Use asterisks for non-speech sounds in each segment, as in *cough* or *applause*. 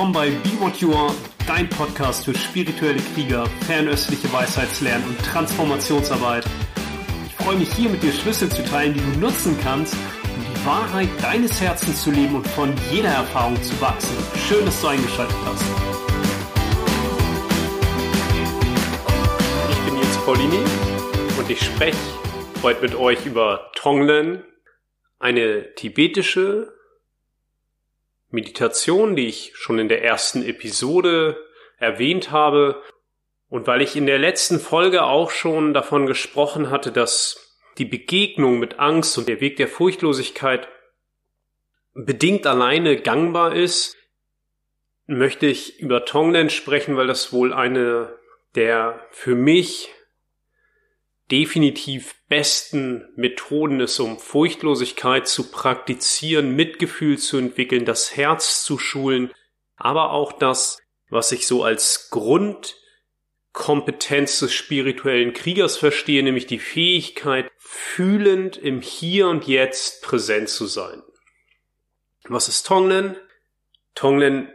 willkommen bei Be What You Are, dein Podcast für spirituelle Krieger, fernöstliche Weisheitslernen und Transformationsarbeit. Ich freue mich hier mit dir Schlüssel zu teilen, die du nutzen kannst, um die Wahrheit deines Herzens zu leben und von jeder Erfahrung zu wachsen. Schön, dass du eingeschaltet hast. Ich bin jetzt Paulini und ich spreche heute mit euch über Tonglen, eine tibetische Meditation, die ich schon in der ersten Episode erwähnt habe. Und weil ich in der letzten Folge auch schon davon gesprochen hatte, dass die Begegnung mit Angst und der Weg der Furchtlosigkeit bedingt alleine gangbar ist, möchte ich über Tonglen sprechen, weil das wohl eine der für mich definitiv besten Methoden ist, um Furchtlosigkeit zu praktizieren, Mitgefühl zu entwickeln, das Herz zu schulen, aber auch das, was ich so als Grundkompetenz des spirituellen Kriegers verstehe, nämlich die Fähigkeit, fühlend im Hier und Jetzt präsent zu sein. Was ist Tonglen? Tonglen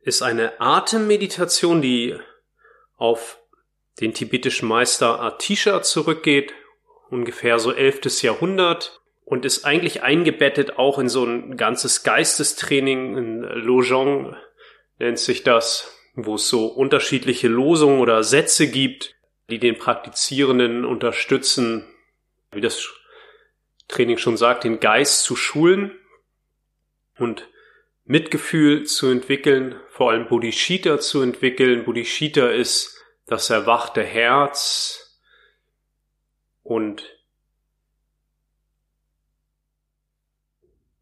ist eine Atemmeditation, die auf den tibetischen Meister Atisha zurückgeht, ungefähr so elftes Jahrhundert und ist eigentlich eingebettet auch in so ein ganzes Geistestraining. In Lojong nennt sich das, wo es so unterschiedliche Losungen oder Sätze gibt, die den Praktizierenden unterstützen, wie das Training schon sagt, den Geist zu schulen und Mitgefühl zu entwickeln, vor allem Bodhicitta zu entwickeln. Bodhicitta ist das erwachte Herz und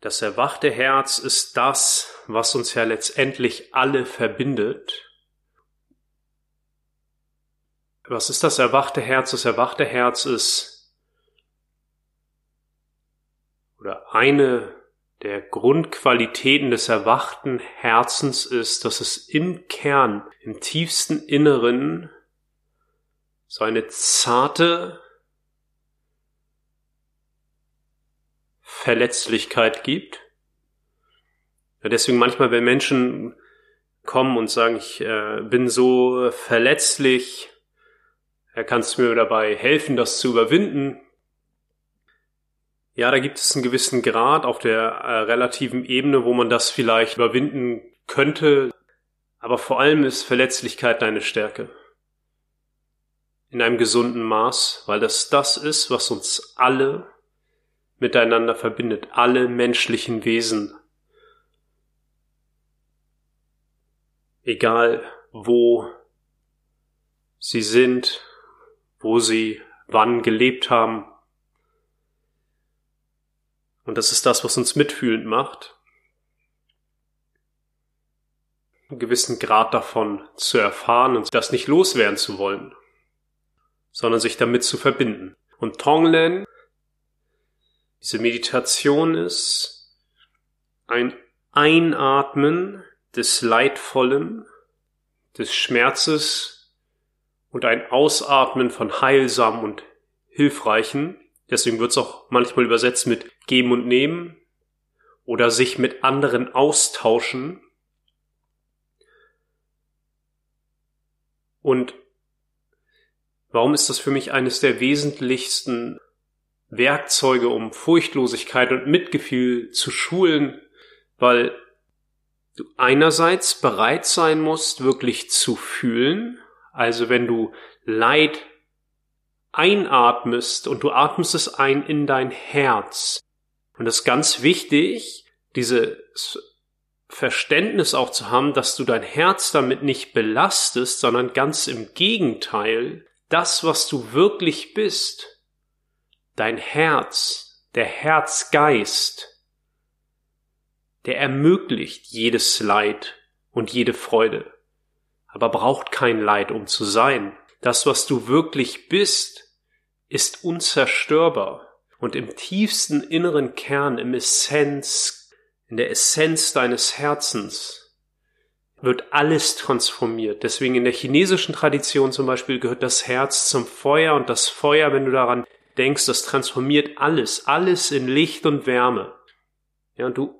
das erwachte Herz ist das, was uns ja letztendlich alle verbindet. Was ist das erwachte Herz? Das erwachte Herz ist oder eine der Grundqualitäten des erwachten Herzens ist, dass es im Kern, im tiefsten Inneren so eine zarte Verletzlichkeit gibt. Ja, deswegen manchmal, wenn Menschen kommen und sagen, ich äh, bin so verletzlich, er kannst mir dabei helfen, das zu überwinden. Ja, da gibt es einen gewissen Grad auf der äh, relativen Ebene, wo man das vielleicht überwinden könnte. Aber vor allem ist Verletzlichkeit deine Stärke in einem gesunden Maß, weil das das ist, was uns alle miteinander verbindet, alle menschlichen Wesen. Egal wo sie sind, wo sie wann gelebt haben. Und das ist das, was uns mitfühlend macht. Einen gewissen Grad davon zu erfahren und das nicht loswerden zu wollen sondern sich damit zu verbinden. Und Tonglen, diese Meditation ist ein Einatmen des Leidvollen, des Schmerzes und ein Ausatmen von Heilsam und Hilfreichen. Deswegen wird es auch manchmal übersetzt mit geben und nehmen oder sich mit anderen austauschen. Und Warum ist das für mich eines der wesentlichsten Werkzeuge, um Furchtlosigkeit und Mitgefühl zu schulen? Weil du einerseits bereit sein musst, wirklich zu fühlen. Also wenn du Leid einatmest und du atmest es ein in dein Herz. Und das ist ganz wichtig, dieses Verständnis auch zu haben, dass du dein Herz damit nicht belastest, sondern ganz im Gegenteil, das, was du wirklich bist, dein Herz, der Herzgeist, der ermöglicht jedes Leid und jede Freude, aber braucht kein Leid, um zu sein. Das, was du wirklich bist, ist unzerstörbar und im tiefsten inneren Kern, im Essenz, in der Essenz deines Herzens wird alles transformiert. Deswegen in der chinesischen Tradition zum Beispiel gehört das Herz zum Feuer und das Feuer, wenn du daran denkst, das transformiert alles, alles in Licht und Wärme. Ja, und du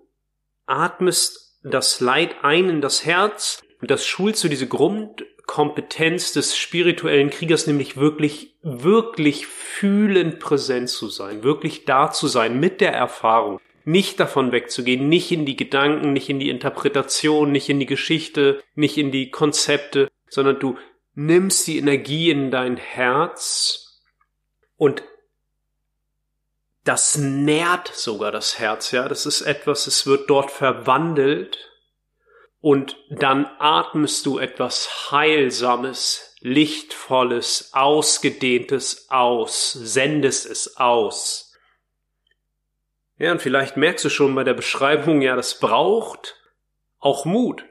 atmest das Leid ein in das Herz und das schult so diese Grundkompetenz des spirituellen Kriegers, nämlich wirklich, wirklich fühlend präsent zu sein, wirklich da zu sein mit der Erfahrung, nicht davon wegzugehen, nicht in die Gedanken, nicht in die Interpretation, nicht in die Geschichte, nicht in die Konzepte, sondern du nimmst die Energie in dein Herz und das nährt sogar das Herz, ja. Das ist etwas, es wird dort verwandelt und dann atmest du etwas Heilsames, Lichtvolles, Ausgedehntes aus, sendest es aus. Ja, und vielleicht merkst du schon bei der Beschreibung, ja, das braucht auch Mut.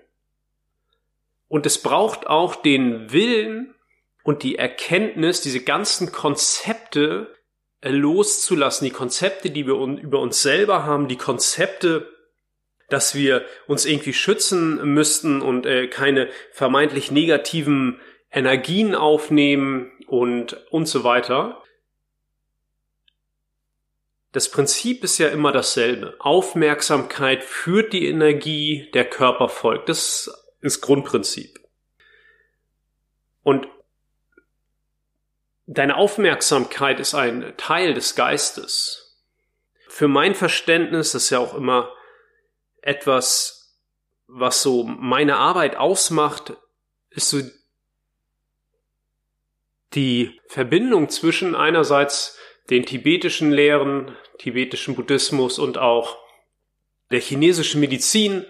Und es braucht auch den Willen und die Erkenntnis, diese ganzen Konzepte äh, loszulassen, die Konzepte, die wir über uns selber haben, die Konzepte, dass wir uns irgendwie schützen müssten und äh, keine vermeintlich negativen Energien aufnehmen und und so weiter. Das Prinzip ist ja immer dasselbe. Aufmerksamkeit führt die Energie, der Körper folgt. Das ist Grundprinzip. Und Deine Aufmerksamkeit ist ein Teil des Geistes. Für mein Verständnis ist ja auch immer etwas, was so meine Arbeit ausmacht, ist so die Verbindung zwischen einerseits den tibetischen Lehren, tibetischen Buddhismus und auch der chinesischen Medizin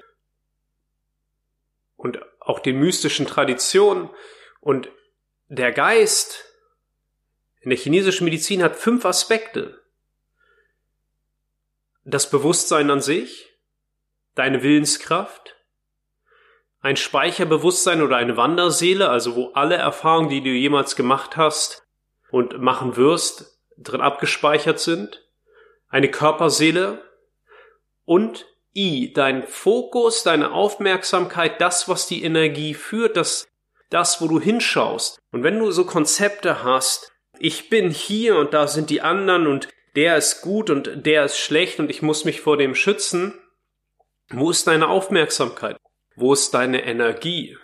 und auch den mystischen Traditionen und der Geist in der chinesischen Medizin hat fünf Aspekte. Das Bewusstsein an sich, deine Willenskraft, ein Speicherbewusstsein oder eine Wanderseele, also wo alle Erfahrungen, die du jemals gemacht hast und machen wirst, drin abgespeichert sind, eine Körperseele und I, dein Fokus, deine Aufmerksamkeit, das, was die Energie führt, das, das, wo du hinschaust. Und wenn du so Konzepte hast, ich bin hier und da sind die anderen und der ist gut und der ist schlecht und ich muss mich vor dem schützen. Wo ist deine Aufmerksamkeit? Wo ist deine Energie?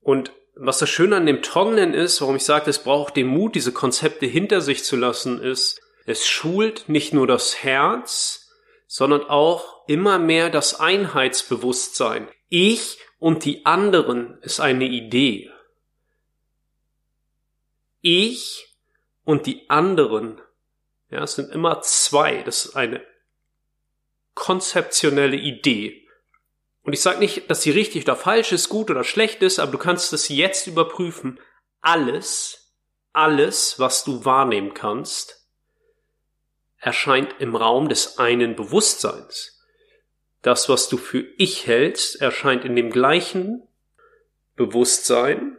Und was das Schöne an dem Tonglen ist, warum ich sage, es braucht den Mut, diese Konzepte hinter sich zu lassen, ist, es schult nicht nur das Herz, sondern auch immer mehr das Einheitsbewusstsein. Ich und die anderen ist eine Idee ich und die anderen. Ja, es sind immer zwei. Das ist eine konzeptionelle Idee. Und ich sage nicht, dass sie richtig oder falsch ist, gut oder schlecht ist, aber du kannst es jetzt überprüfen. Alles, alles, was du wahrnehmen kannst, erscheint im Raum des einen Bewusstseins. Das, was du für ich hältst, erscheint in dem gleichen Bewusstsein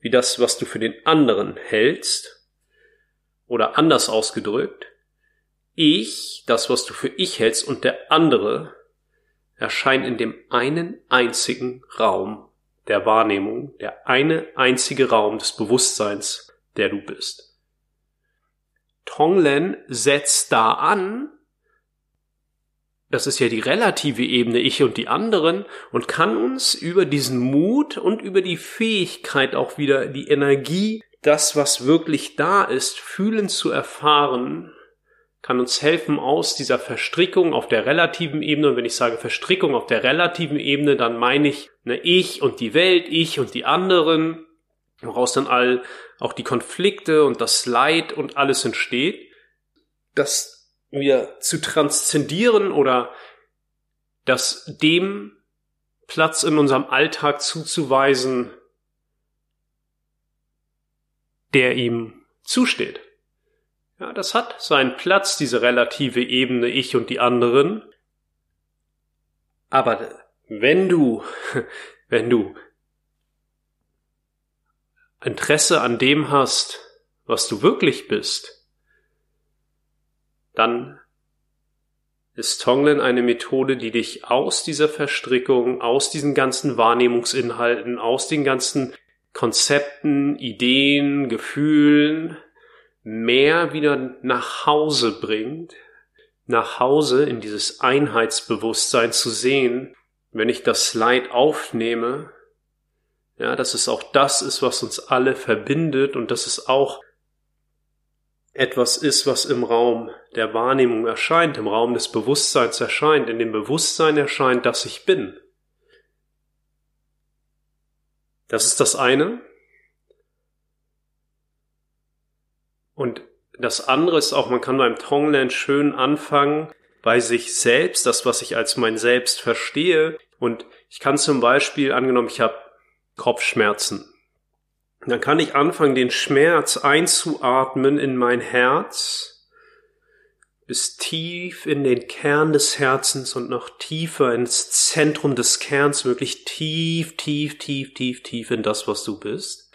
wie das, was du für den anderen hältst, oder anders ausgedrückt, ich, das, was du für ich hältst, und der andere erscheinen in dem einen einzigen Raum der Wahrnehmung, der eine einzige Raum des Bewusstseins, der du bist. Tonglen setzt da an, das ist ja die relative Ebene, ich und die anderen, und kann uns über diesen Mut und über die Fähigkeit auch wieder die Energie, das, was wirklich da ist, fühlen zu erfahren, kann uns helfen aus dieser Verstrickung auf der relativen Ebene. Und wenn ich sage Verstrickung auf der relativen Ebene, dann meine ich ne, ich und die Welt, ich und die anderen, woraus dann all auch die Konflikte und das Leid und alles entsteht. Das wieder zu transzendieren oder das dem Platz in unserem Alltag zuzuweisen, der ihm zusteht. Ja, das hat seinen Platz, diese relative Ebene Ich und die anderen. Aber wenn du, *laughs* wenn du Interesse an dem hast, was du wirklich bist, dann ist Tonglen eine Methode, die dich aus dieser Verstrickung, aus diesen ganzen Wahrnehmungsinhalten, aus den ganzen Konzepten, Ideen, Gefühlen mehr wieder nach Hause bringt, nach Hause in dieses Einheitsbewusstsein zu sehen, wenn ich das Leid aufnehme, ja, dass es auch das ist, was uns alle verbindet und dass es auch etwas ist, was im Raum der Wahrnehmung erscheint, im Raum des Bewusstseins erscheint, in dem Bewusstsein erscheint, dass ich bin. Das ist das eine. Und das andere ist auch, man kann beim Tonglen schön anfangen, bei sich selbst, das, was ich als mein Selbst verstehe. Und ich kann zum Beispiel, angenommen, ich habe Kopfschmerzen. Dann kann ich anfangen, den Schmerz einzuatmen in mein Herz, bis tief in den Kern des Herzens und noch tiefer ins Zentrum des Kerns, wirklich tief, tief, tief, tief, tief in das, was du bist.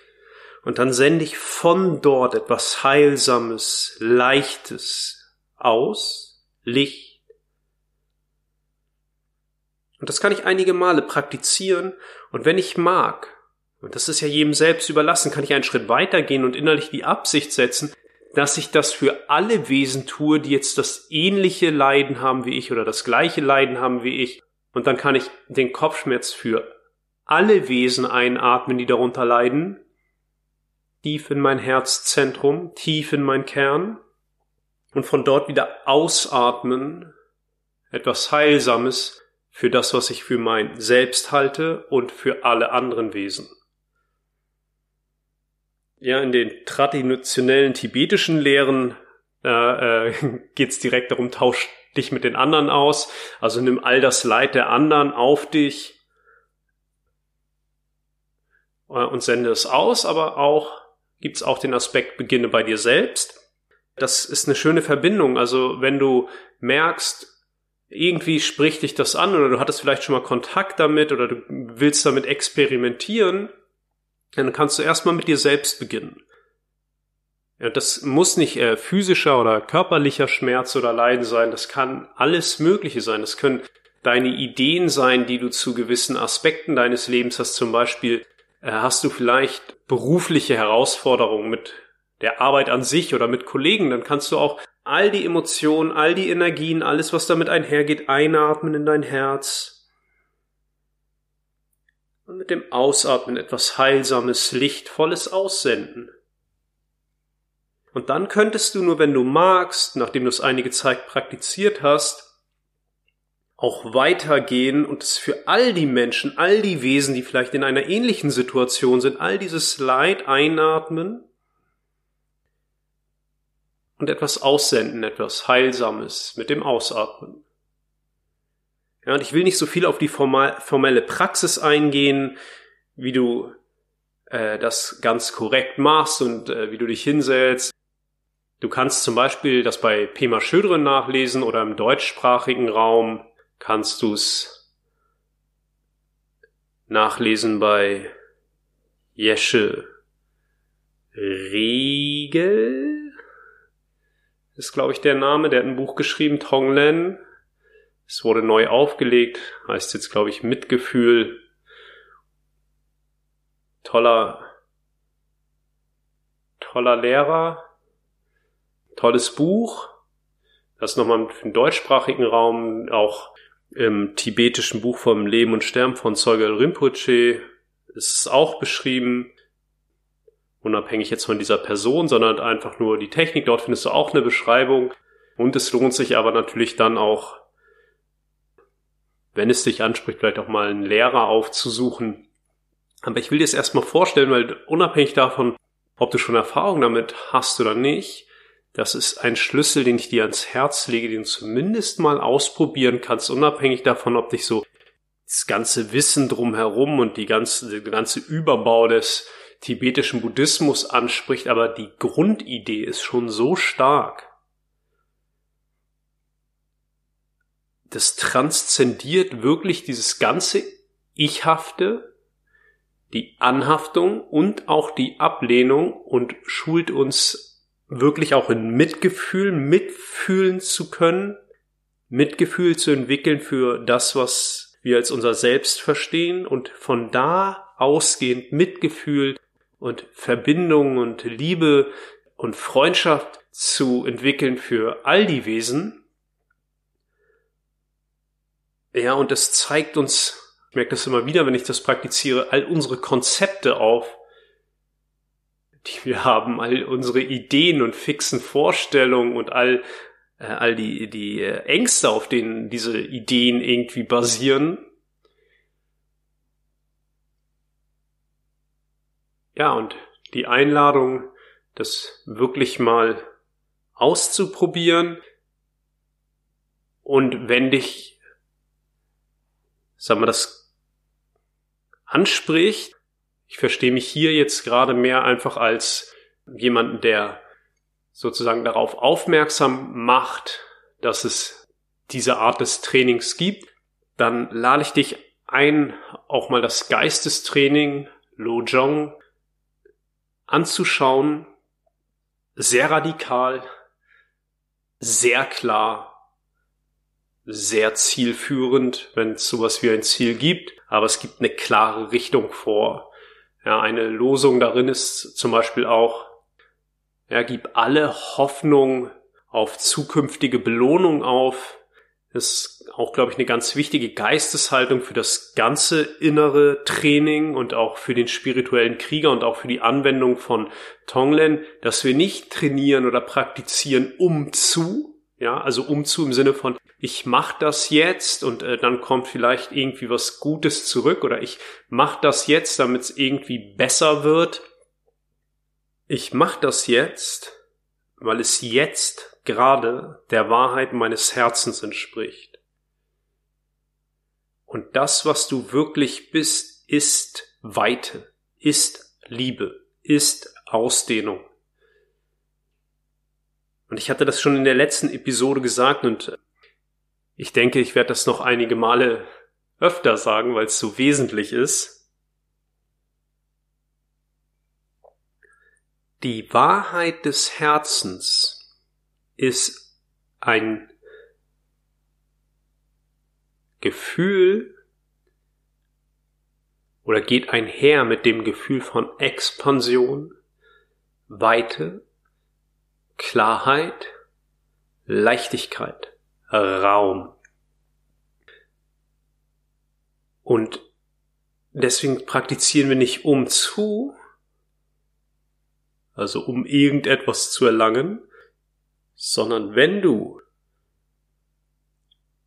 Und dann sende ich von dort etwas Heilsames, Leichtes aus, Licht. Und das kann ich einige Male praktizieren. Und wenn ich mag, und das ist ja jedem selbst überlassen, kann ich einen Schritt weitergehen und innerlich die Absicht setzen, dass ich das für alle Wesen tue, die jetzt das ähnliche Leiden haben wie ich oder das gleiche Leiden haben wie ich. Und dann kann ich den Kopfschmerz für alle Wesen einatmen, die darunter leiden, tief in mein Herzzentrum, tief in mein Kern und von dort wieder ausatmen, etwas Heilsames für das, was ich für mein Selbst halte und für alle anderen Wesen. Ja, in den traditionellen tibetischen Lehren äh, äh, *laughs* geht es direkt darum, tausch dich mit den anderen aus. Also nimm all das Leid der anderen auf dich äh, und sende es aus, aber auch gibt es auch den Aspekt, beginne bei dir selbst. Das ist eine schöne Verbindung. Also wenn du merkst, irgendwie spricht dich das an oder du hattest vielleicht schon mal Kontakt damit oder du willst damit experimentieren, dann kannst du erstmal mit dir selbst beginnen. Ja, das muss nicht äh, physischer oder körperlicher Schmerz oder Leiden sein, das kann alles Mögliche sein. Das können deine Ideen sein, die du zu gewissen Aspekten deines Lebens hast. Zum Beispiel äh, hast du vielleicht berufliche Herausforderungen mit der Arbeit an sich oder mit Kollegen, dann kannst du auch all die Emotionen, all die Energien, alles, was damit einhergeht, einatmen in dein Herz und mit dem Ausatmen etwas Heilsames, Lichtvolles aussenden. Und dann könntest du nur, wenn du magst, nachdem du es einige Zeit praktiziert hast, auch weitergehen und es für all die Menschen, all die Wesen, die vielleicht in einer ähnlichen Situation sind, all dieses Leid einatmen und etwas aussenden, etwas Heilsames mit dem Ausatmen. Ja, und ich will nicht so viel auf die formelle Praxis eingehen, wie du äh, das ganz korrekt machst und äh, wie du dich hinsetzt. Du kannst zum Beispiel das bei Pema Schödrin nachlesen oder im deutschsprachigen Raum kannst du es nachlesen bei Jesche Riegel. Ist, glaube ich, der Name. Der hat ein Buch geschrieben, Tonglen. Es wurde neu aufgelegt, heißt jetzt, glaube ich, Mitgefühl. Toller, toller Lehrer, tolles Buch. Das nochmal für den deutschsprachigen Raum, auch im tibetischen Buch vom Leben und Sterben von Zeugel Rinpoche ist es auch beschrieben. Unabhängig jetzt von dieser Person, sondern einfach nur die Technik. Dort findest du auch eine Beschreibung. Und es lohnt sich aber natürlich dann auch wenn es dich anspricht, vielleicht auch mal einen Lehrer aufzusuchen. Aber ich will dir es erstmal vorstellen, weil unabhängig davon, ob du schon Erfahrung damit hast oder nicht, das ist ein Schlüssel, den ich dir ans Herz lege, den du zumindest mal ausprobieren kannst, unabhängig davon, ob dich so das ganze Wissen drumherum und die ganze, der ganze Überbau des tibetischen Buddhismus anspricht, aber die Grundidee ist schon so stark, das transzendiert wirklich dieses ganze Ichhafte, die Anhaftung und auch die Ablehnung und schult uns wirklich auch in Mitgefühl, mitfühlen zu können, Mitgefühl zu entwickeln für das, was wir als unser Selbst verstehen und von da ausgehend Mitgefühl und Verbindung und Liebe und Freundschaft zu entwickeln für all die Wesen, ja, und es zeigt uns merke das immer wieder, wenn ich das praktiziere, all unsere Konzepte auf, die wir haben, all unsere Ideen und fixen Vorstellungen und all, äh, all die, die äh, Ängste, auf denen diese Ideen irgendwie basieren. Ja, und die Einladung, das wirklich mal auszuprobieren. Und wenn dich, sagen wir das, anspricht, ich verstehe mich hier jetzt gerade mehr einfach als jemanden, der sozusagen darauf aufmerksam macht, dass es diese Art des Trainings gibt, dann lade ich dich ein, auch mal das Geistestraining Lojong anzuschauen. Sehr radikal, sehr klar, sehr zielführend, wenn es sowas wie ein Ziel gibt, aber es gibt eine klare Richtung vor. Ja, eine Losung darin ist zum Beispiel auch, ja, gib alle Hoffnung auf zukünftige Belohnung auf. Das ist auch, glaube ich, eine ganz wichtige Geisteshaltung für das ganze innere Training und auch für den spirituellen Krieger und auch für die Anwendung von Tonglen, dass wir nicht trainieren oder praktizieren um zu, ja, also um zu im Sinne von ich mach das jetzt und äh, dann kommt vielleicht irgendwie was Gutes zurück oder ich mach das jetzt, damit es irgendwie besser wird. Ich mach das jetzt, weil es jetzt gerade der Wahrheit meines Herzens entspricht. Und das, was du wirklich bist, ist Weite, ist Liebe, ist Ausdehnung. Und ich hatte das schon in der letzten Episode gesagt und äh, ich denke, ich werde das noch einige Male öfter sagen, weil es so wesentlich ist. Die Wahrheit des Herzens ist ein Gefühl oder geht einher mit dem Gefühl von Expansion, Weite, Klarheit, Leichtigkeit. Raum. Und deswegen praktizieren wir nicht um zu, also um irgendetwas zu erlangen, sondern wenn du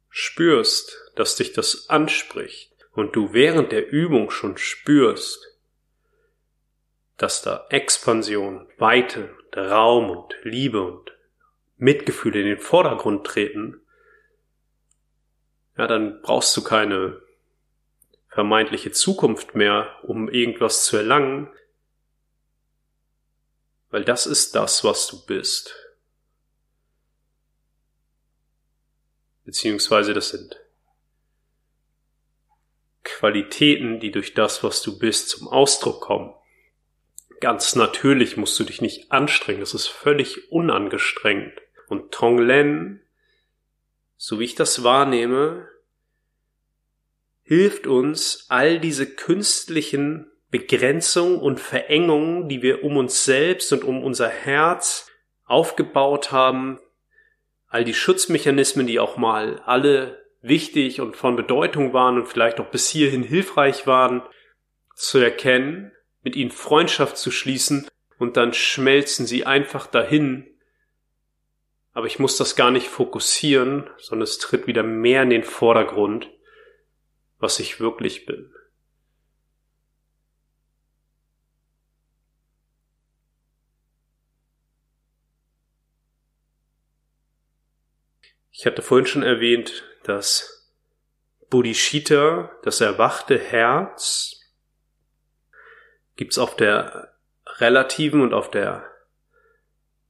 spürst, dass dich das anspricht und du während der Übung schon spürst, dass da Expansion, Weite, Raum und Liebe und Mitgefühl in den Vordergrund treten, ja, dann brauchst du keine vermeintliche Zukunft mehr, um irgendwas zu erlangen, weil das ist das, was du bist. Beziehungsweise das sind Qualitäten, die durch das, was du bist, zum Ausdruck kommen. Ganz natürlich musst du dich nicht anstrengen, das ist völlig unangestrengt. Und Tonglen so wie ich das wahrnehme, hilft uns, all diese künstlichen Begrenzungen und Verengungen, die wir um uns selbst und um unser Herz aufgebaut haben, all die Schutzmechanismen, die auch mal alle wichtig und von Bedeutung waren und vielleicht auch bis hierhin hilfreich waren, zu erkennen, mit ihnen Freundschaft zu schließen und dann schmelzen sie einfach dahin aber ich muss das gar nicht fokussieren, sondern es tritt wieder mehr in den Vordergrund, was ich wirklich bin. Ich hatte vorhin schon erwähnt, dass Bodhicitta, das erwachte Herz, gibt's auf der relativen und auf der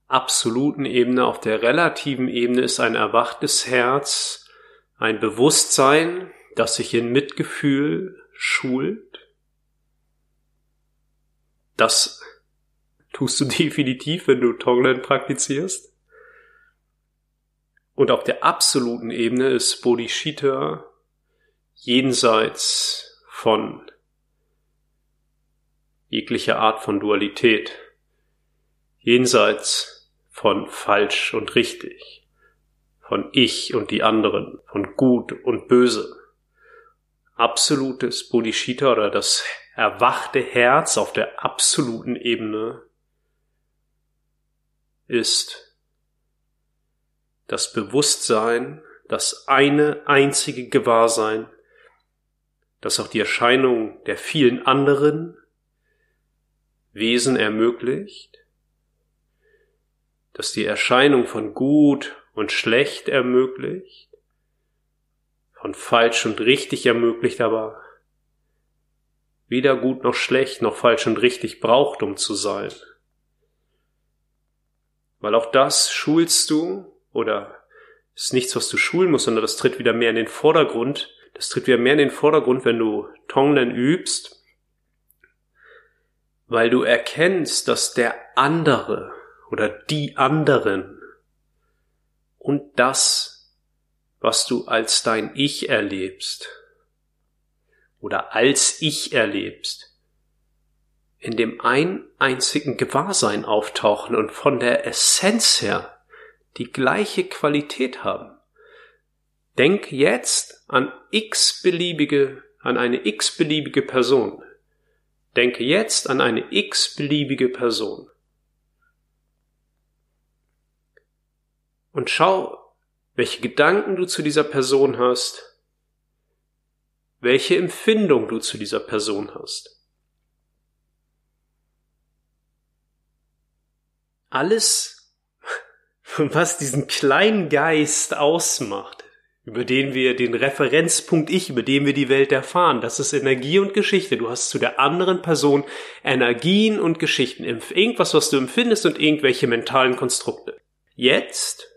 absoluten Ebene, auf der relativen Ebene ist ein erwachtes Herz, ein Bewusstsein, das sich in Mitgefühl schult. Das tust du *laughs* definitiv, wenn du Tonglen praktizierst. Und auf der absoluten Ebene ist Bodhicitta jenseits von jeglicher Art von Dualität, jenseits von falsch und richtig, von ich und die anderen, von gut und böse. absolutes Bodhisattva oder das erwachte Herz auf der absoluten Ebene ist das Bewusstsein, das eine einzige Gewahrsein, das auch die Erscheinung der vielen anderen Wesen ermöglicht, das die Erscheinung von gut und schlecht ermöglicht, von falsch und richtig ermöglicht, aber weder gut noch schlecht noch falsch und richtig braucht, um zu sein. Weil auch das schulst du oder ist nichts, was du schulen musst, sondern das tritt wieder mehr in den Vordergrund. Das tritt wieder mehr in den Vordergrund, wenn du Tonglen übst, weil du erkennst, dass der andere oder die anderen und das was du als dein Ich erlebst oder als Ich erlebst, in dem ein einzigen Gewahrsein auftauchen und von der Essenz her die gleiche Qualität haben. Denk jetzt an x beliebige, an eine x beliebige Person. Denke jetzt an eine x beliebige Person. Und schau, welche Gedanken du zu dieser Person hast, welche Empfindung du zu dieser Person hast. Alles, *laughs* was diesen kleinen Geist ausmacht, über den wir den Referenzpunkt Ich, über den wir die Welt erfahren, das ist Energie und Geschichte. Du hast zu der anderen Person Energien und Geschichten, irgendwas, was du empfindest und irgendwelche mentalen Konstrukte. Jetzt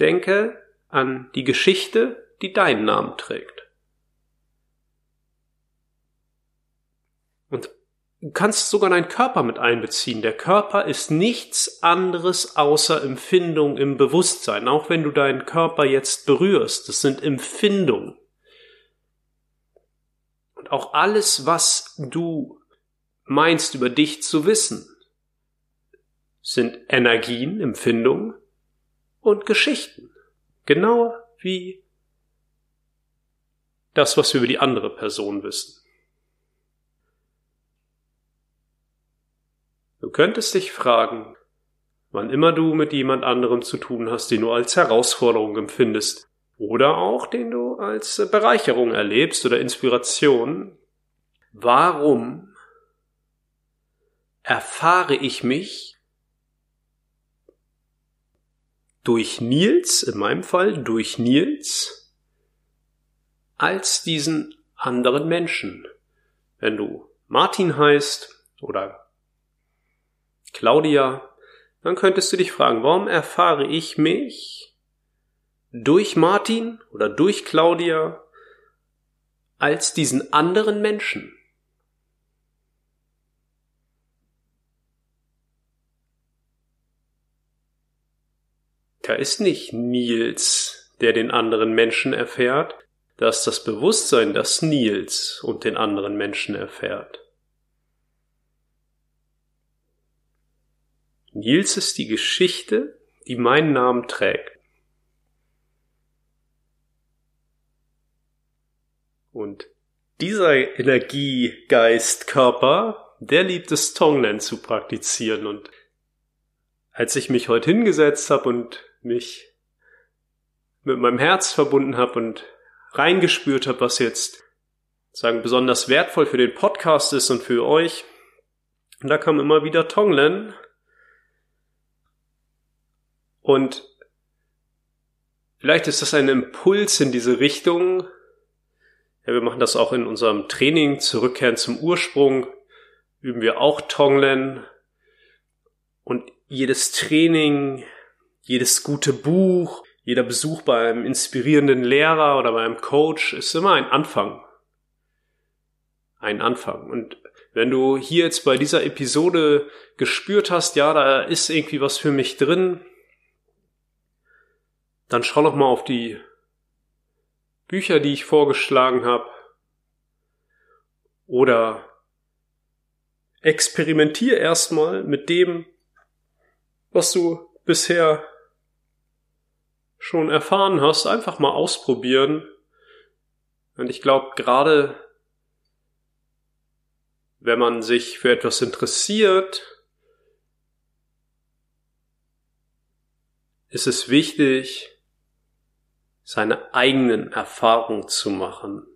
Denke an die Geschichte, die deinen Namen trägt. Und du kannst sogar deinen Körper mit einbeziehen. Der Körper ist nichts anderes außer Empfindung im Bewusstsein. Auch wenn du deinen Körper jetzt berührst, das sind Empfindungen. Und auch alles, was du meinst über dich zu wissen, sind Energien, Empfindungen, und Geschichten. Genau wie das, was wir über die andere Person wissen. Du könntest dich fragen, wann immer du mit jemand anderem zu tun hast, den du als Herausforderung empfindest, oder auch den du als Bereicherung erlebst oder Inspiration, warum erfahre ich mich durch Nils, in meinem Fall durch Nils, als diesen anderen Menschen. Wenn du Martin heißt oder Claudia, dann könntest du dich fragen, warum erfahre ich mich durch Martin oder durch Claudia als diesen anderen Menschen? Da ist nicht Nils, der den anderen Menschen erfährt, da ist das Bewusstsein, das Nils und den anderen Menschen erfährt. Nils ist die Geschichte, die meinen Namen trägt. Und dieser Energiegeist Körper, der liebt es Tonglen zu praktizieren und als ich mich heute hingesetzt habe und mich mit meinem Herz verbunden habe und reingespürt habe, was jetzt sagen besonders wertvoll für den Podcast ist und für euch. Und da kam immer wieder Tonglen. Und vielleicht ist das ein Impuls in diese Richtung. Ja, wir machen das auch in unserem Training, zurückkehren zum Ursprung, üben wir auch Tonglen. Und jedes Training jedes gute Buch, jeder Besuch beim inspirierenden Lehrer oder beim Coach ist immer ein Anfang. Ein Anfang. Und wenn du hier jetzt bei dieser Episode gespürt hast, ja, da ist irgendwie was für mich drin, dann schau noch mal auf die Bücher, die ich vorgeschlagen habe. Oder experimentier erstmal mit dem, was du bisher schon erfahren hast, einfach mal ausprobieren. Und ich glaube, gerade wenn man sich für etwas interessiert, ist es wichtig, seine eigenen Erfahrungen zu machen.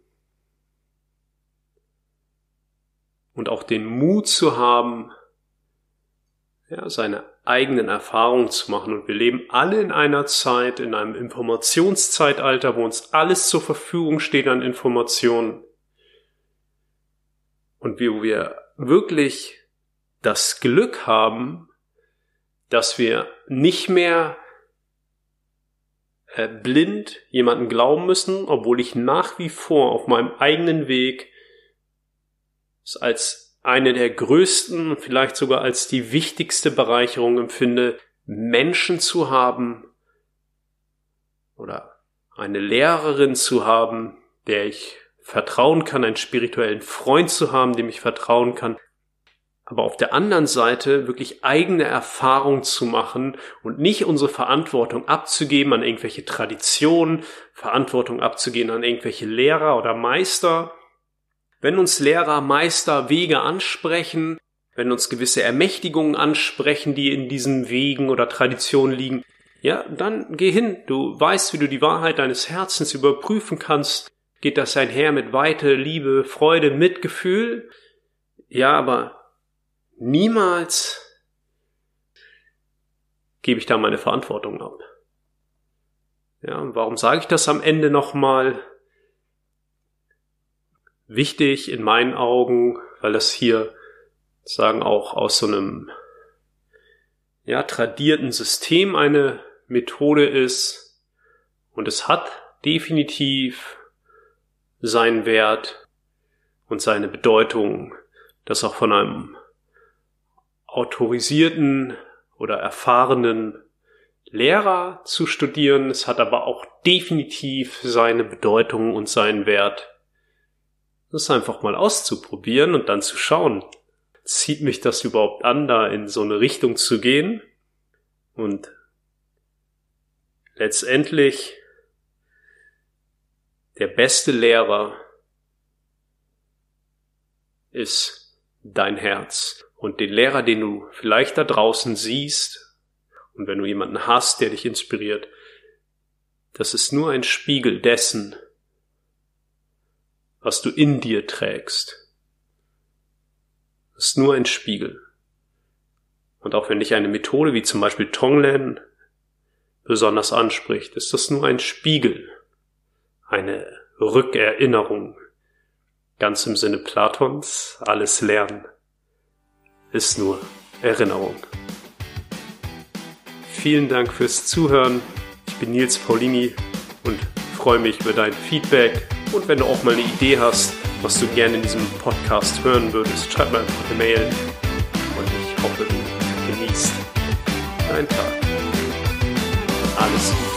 Und auch den Mut zu haben, ja, seine eigenen Erfahrungen zu machen. Und wir leben alle in einer Zeit, in einem Informationszeitalter, wo uns alles zur Verfügung steht an Informationen. Und wo wir wirklich das Glück haben, dass wir nicht mehr äh, blind jemanden glauben müssen, obwohl ich nach wie vor auf meinem eigenen Weg es als eine der größten, vielleicht sogar als die wichtigste Bereicherung empfinde, Menschen zu haben oder eine Lehrerin zu haben, der ich vertrauen kann, einen spirituellen Freund zu haben, dem ich vertrauen kann, aber auf der anderen Seite wirklich eigene Erfahrung zu machen und nicht unsere Verantwortung abzugeben an irgendwelche Traditionen, Verantwortung abzugeben an irgendwelche Lehrer oder Meister. Wenn uns Lehrer, Meister Wege ansprechen, wenn uns gewisse Ermächtigungen ansprechen, die in diesen Wegen oder Traditionen liegen, ja, dann geh hin. Du weißt, wie du die Wahrheit deines Herzens überprüfen kannst. Geht das einher mit Weite, Liebe, Freude, Mitgefühl? Ja, aber Niemals gebe ich da meine Verantwortung ab. Ja, warum sage ich das am Ende nochmal? Wichtig in meinen Augen, weil das hier sagen auch aus so einem ja, tradierten System eine Methode ist und es hat definitiv seinen Wert und seine Bedeutung, das auch von einem autorisierten oder erfahrenen Lehrer zu studieren. Es hat aber auch definitiv seine Bedeutung und seinen Wert. Das einfach mal auszuprobieren und dann zu schauen, zieht mich das überhaupt an, da in so eine Richtung zu gehen? Und letztendlich der beste Lehrer ist dein Herz und den Lehrer, den du vielleicht da draußen siehst, und wenn du jemanden hast, der dich inspiriert, das ist nur ein Spiegel dessen, was du in dir trägst. Das ist nur ein Spiegel. Und auch wenn dich eine Methode wie zum Beispiel Tonglen besonders anspricht, ist das nur ein Spiegel, eine Rückerinnerung. Ganz im Sinne Platons, alles lernen ist nur Erinnerung. Vielen Dank fürs Zuhören. Ich bin Nils Paulini und freue mich über dein Feedback. Und wenn du auch mal eine Idee hast, was du gerne in diesem Podcast hören würdest, schreib mir einfach eine Mail. Und ich hoffe, du genießt deinen Tag. Alles Gute.